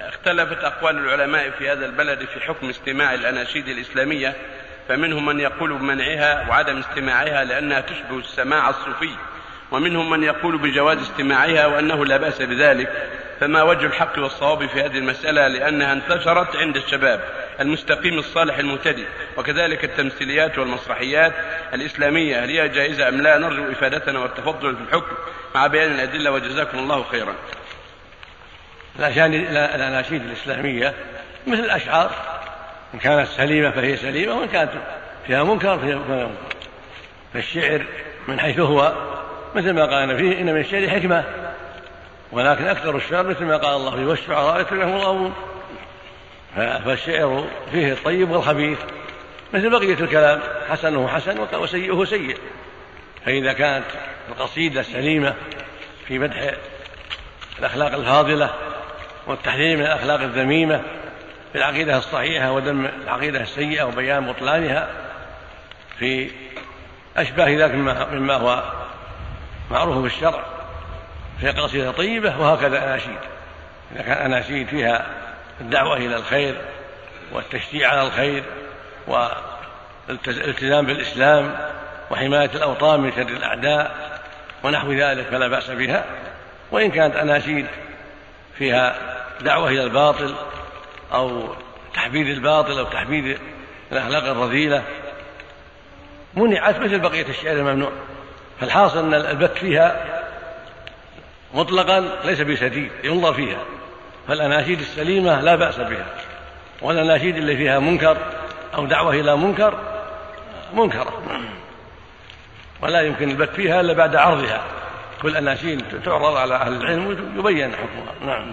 اختلفت أقوال العلماء في هذا البلد في حكم استماع الأناشيد الإسلامية فمنهم من يقول بمنعها وعدم استماعها لأنها تشبه السماع الصوفي ومنهم من يقول بجواز استماعها وأنه لا بأس بذلك. فما وجه الحق والصواب في هذه المسألة؟ لأنها انتشرت عند الشباب المستقيم الصالح المهتدي وكذلك التمثيليات والمسرحيات الإسلامية هل هي جائزة أم لا؟ نرجو إفادتنا والتفضل في الحكم مع بيان الأدلة وجزاكم الله خيرا. الأناشيد الإسلامية مثل الأشعار. إن كانت سليمة فهي سليمة وإن كانت فيها منكر فهي منكر. فالشعر من حيث هو مثل ما قال فيه إن من الشعر حكمة. ولكن أكثر الشعر مثل ما قال الله فيه والشعراء يتبعهم الغاوون فالشعر فيه الطيب والخبيث مثل بقية الكلام. حسنه حسن وسيئه سيء. فإذا كانت القصيدة سليمة في مدح الأخلاق الفاضلة والتحذير من الأخلاق الذميمة في العقيدة الصحيحة وذم العقيدة السيئة وبيان بطلانها في أشباه ذلك مما هو معروف في الشرع. في قصيدة طيبة وهكذا أناشيد. إذا كان أناشيد فيها الدعوة إلى الخير والتشجيع على الخير والالتزام بالإسلام وحماية الأوطان من شر الأعداء ونحو ذلك فلا بأس بها. وإن كانت أناشيد فيها دعوة إلى الباطل أو تحبيذ الباطل أو تحبيذ الأخلاق الرذيلة. منعت مثل بقية الشعر الممنوع. فالحاصل أن البت فيها مطلقا ليس بسديد ينظر فيها. فالأناشيد السليمة لا بأس بها. والأناشيد اللي فيها منكر أو دعوة إلى منكر منكرة ولا يمكن البت فيها إلا بعد عرضها. كل أناشيد تعرض على أهل العلم ويبين حكمها. نعم.